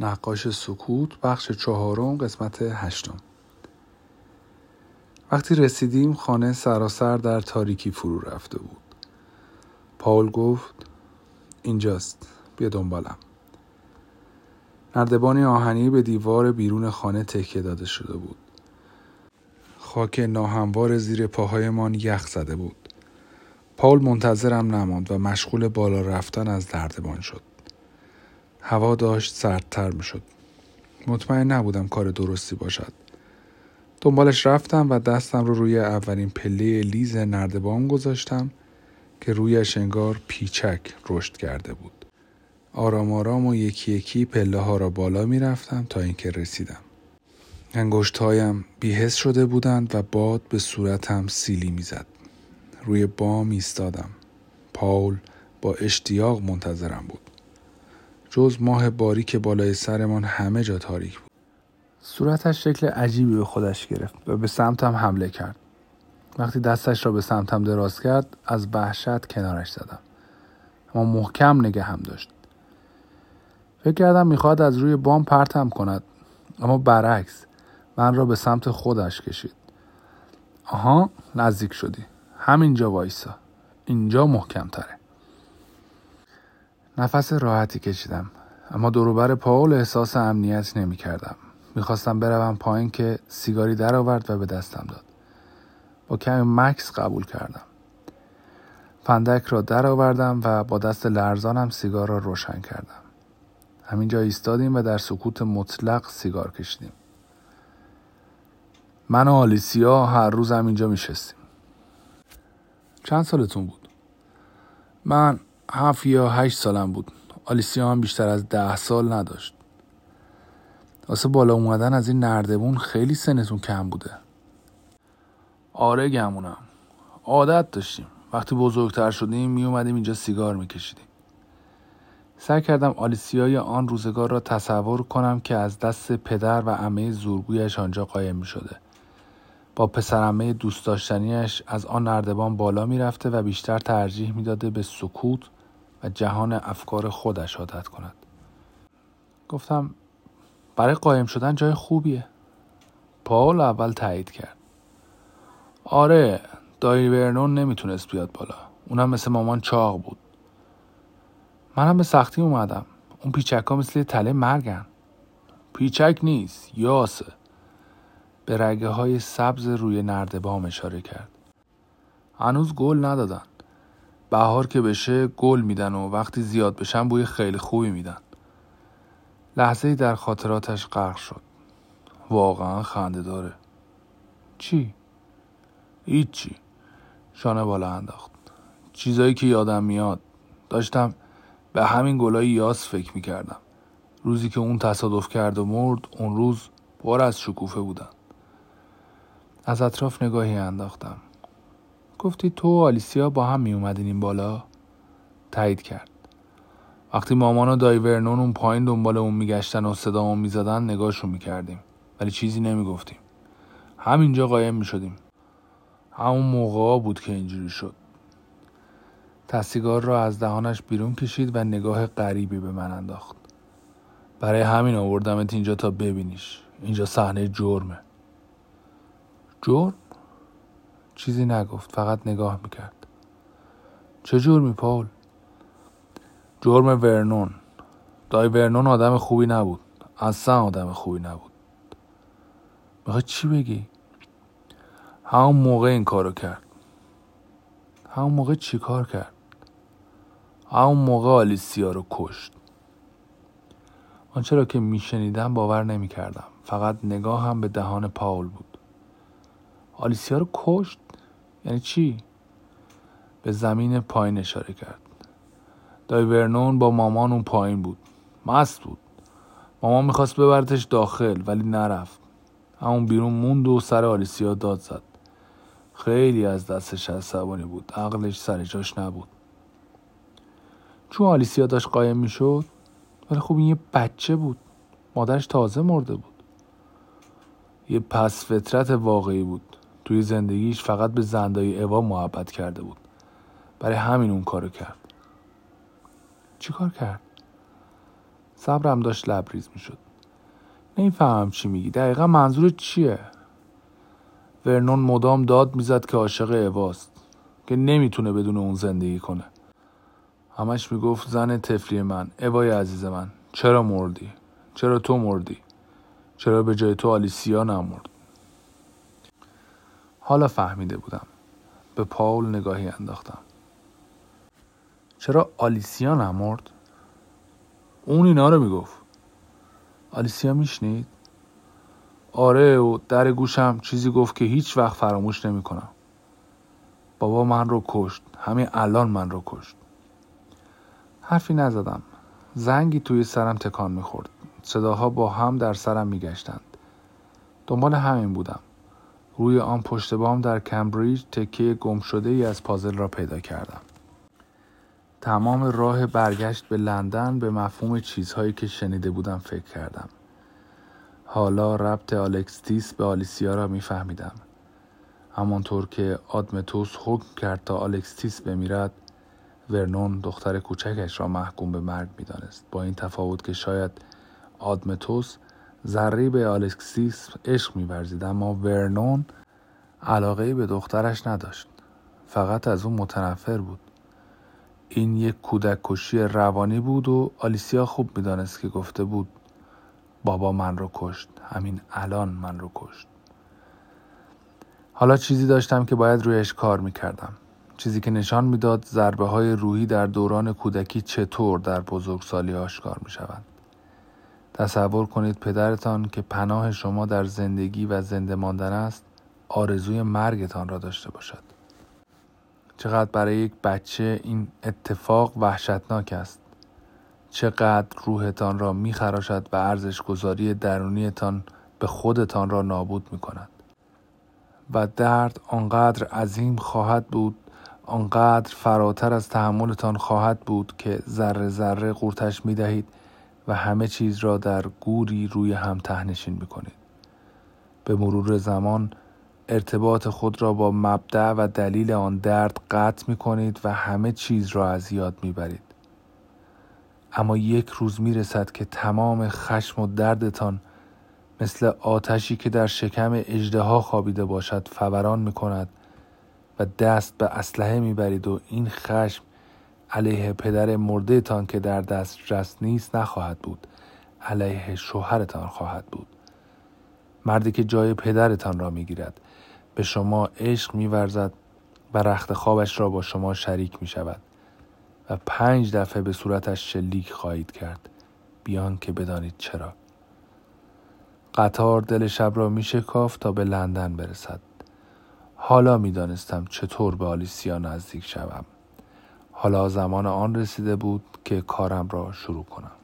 نقاش سکوت بخش چهارم قسمت هشتم. وقتی رسیدیم خانه سراسر در تاریکی فرو رفته بود. پاول گفت اینجاست بیا دنبالم. نردبانی آهنی به دیوار بیرون خانه تکیه داده شده بود. خاک ناهموار زیر پاهایمان یخ زده بود. پاول منتظرم نماند و مشغول بالا رفتن از نردبان شد. هوا داشت سردتر می شد. مطمئن نبودم کار درستی باشد. دنبالش رفتم و دستم رو روی اولین پله لیز نردبان گذاشتم که رویش انگار پیچک رشد کرده بود. آرام آرام و یکی یکی پله ها را بالا می رفتم تا اینکه رسیدم. انگشت هایم بیهس شده بودند و باد به صورتم سیلی می‌زد. روی بام ایستادم. پاول با اشتیاق منتظرم بود. جز ماه باریک بالای سرمان همه جا تاریک بود. صورتش شکل عجیبی به خودش گرفت و به سمتم حمله کرد. وقتی دستش را به سمتم دراز کرد از وحشت کنارش زدم. اما محکم نگه هم داشت. فکر کردم می‌خواد از روی بام پرتم کند اما برعکس من را به سمت خودش کشید. آها نزدیک شدی. همینجا وایسا. اینجا محکم تره نفس راحتی کشیدم اما دوروبر پاول احساس امنیت نمی کردم. می‌خواستم بروم پایین که سیگاری درآورد و به دستم داد. با کمی مکس قبول کردم. فندک را درآوردم و با دست لرزانم سیگار را روشن کردم. همینجا ایستادیم و در سکوت مطلق سیگار کشیدیم. من و آلیسیا هر روز هم اینجا میشستیم. چند سالتون بود؟ من هفت یا هشت سالم بود. آلیسیا هم بیشتر از ده سال نداشت. واسه بالا اومدن از این نردبون خیلی سنتون کم بوده. آره گمونم. عادت داشتیم. وقتی بزرگتر شدیم می اومدیم اینجا سیگار میکشیدیم. سعی کردم آلیسیای آن روزگار را تصور کنم که از دست پدر و عمه زورگویش آنجا قایم می شده. با پسرمه دوست داشتنیش از آن نردبان بالا می‌رفته و بیشتر ترجیح می‌داده به سکوت جهان افکار خودش عادت کند. گفتم برای قایم شدن جای خوبیه. پاول اول تایید کرد. آره دایی ورنون نمی‌تونست بیاد بالا. اونم مثل مامان چاق بود. منم به سختی اومدم. اون پیچک ها مثل تله مرگن. پیچک نیست یاسه. به رگه های سبز روی نردبام اشاره کرد. هنوز گل ندادن. بهار که بشه گل میدن و وقتی زیاد بشن بوی خیلی خوبی میدن. لحظه در خاطراتش غرق شد. واقعا خنده داره. چی؟ هیچی. شانه بالا انداخت. چیزایی که یادم میاد. داشتم به همین گلای یاس فکر می‌کردم. روزی که اون تصادف کرد و مرد اون روز پر از شکوفه بودن. از اطراف نگاهی انداختم. گفتی تو و آلیسیا با هم می اومدین این بالا؟ تایید کرد. وقتی مامان و دایورنون اون پایین دنبال اون میگشتن و صدامون می‌زدن نگاهشون می‌کردیم. ولی چیزی نمی‌گفتیم. همینجا قایم می‌شدیم. همون موقع بود که اینجوری شد. تسیگار را از دهانش بیرون کشید و نگاه غریبی به من انداخت. برای همین آوردمت اینجا تا ببینیش. اینجا صحنه جرمه. جرم؟ چیزی نگفت فقط نگاه می‌کرد. چه جرمی پاول؟ جرم ورنون. دای ورنون آدم خوبی نبود. اصلا آدم خوبی نبود. می‌خوای چی بگی؟ همون موقع این کارو کرد. همون موقع چی کار کرد؟ همون موقع آلیسیا رو کشت. آنچه را که میشنیدم باور نمی‌کردم. فقط نگاه هم به دهان پاول بود. آلیسیا رو کشت؟ یعنی چی؟ به زمین پایین اشاره کرد. دای ورنون با مامان اون پایین بود. مست بود. مامان می‌خواست ببرتش داخل ولی نرفت. همون بیرون موند و سر آلیسیا داد زد. خیلی از دستش عصبانی بود. عقلش سر جاش نبود. چون آلیسیا داشت قایم می‌شد ولی خب این یه بچه بود. مادرش تازه مرده بود. یه پس فطرت واقعی بود. توی زندگیش فقط به زندای اوا محبت کرده بود. برای همین اون کارو کرد. چی کار کرد؟ صبرم داشت لبریز می‌شد. نمی‌فهمم چی میگی. دقیقا منظور چیه؟ ورنون مدام داد می‌زد که عاشق اواست که نمی‌تونه بدون اون زندگی کنه. همش می‌گفت زن تفلی من اوای عزیز من چرا مردی؟ چرا تو مردی؟ چرا به جای تو آلیسیا نمرد؟ حالا فهمیده بودم. به پاول نگاهی انداختم. چرا آلیسیا نمرد؟ اون اینا رو می‌گفت. آلیسیا میشنید؟ آره و در گوشم چیزی گفت که هیچ وقت فراموش نمی‌کنم. بابا من رو کشت همین الان من رو کشت. حرفی نزدم. زنگی توی سرم تکان می‌خورد. صداها با هم در سرم میگشتند. دنبال همین بودم. روی آن پشت بام در کمبریج تکه گم شده ای از پازل را پیدا کردم. تمام راه برگشت به لندن به مفهوم چیزهایی که شنیده بودم فکر کردم. حالا ربط آلکستیس به آلیسیا را میفهمیدم. همانطور که آدمتوس حکم کرد تا آلکستیس بمیرد ورنون دختر کوچکش را محکوم به مرگ می‌دانست. با این تفاوت که شاید آدمتوس ذره‌ای به آلکستیس عشق میورزید اما ورنون علاقه‌ای به دخترش نداشت. فقط از اون متنفر بود. این یک کودک کشی روانی بود و آلیسیا خوب می‌دانست که گفته بود بابا من رو کشت همین الان من رو کشت. حالا چیزی داشتم که باید رویش کار می‌کردم. چیزی که نشان می‌داد ضربه های روحی در دوران کودکی چطور در بزرگسالی آشکار می. تصور کنید پدرتان که پناه شما در زندگی و زنده ماندن است آرزوی مرگتان را داشته باشد. چقدر برای یک بچه این اتفاق وحشتناک است. چقدر روحتان را میخراشد و ارزش گذاری درونیتان به خودتان را نابود می کند. و درد آنقدر عظیم خواهد بود آنقدر فراتر از تحملتان خواهد بود که ذره ذره قورتش می دهید و همه چیز را در گوری روی هم تهنشین می کنید. به مرور زمان ارتباط خود را با مبدع و دلیل آن درد قطع می کنید و همه چیز را از یاد می برید. اما یک روز می رسد که تمام خشم و دردتان مثل آتشی که در شکم اجدها خوابیده باشد فوران می کند و دست به اسلحه می‌برید و این خشم علیه پدر تان که در دسترس نیست نخواهد بود. علیه شوهرتان خواهد بود. مردی که جای پدرتان را می‌گیرد. به شما عشق میورزد و رخت خوابش را با شما شریک می شود و پنج دفعه به صورتش شلیک خواهید کرد. بیان که بدانید چرا. قطار دل شب را می شکاف تا به لندن برسد. حالا می دانستم چطور به آلیسیا نزدیک شوم. حالا زمان آن رسیده بود که کارم را شروع کنم.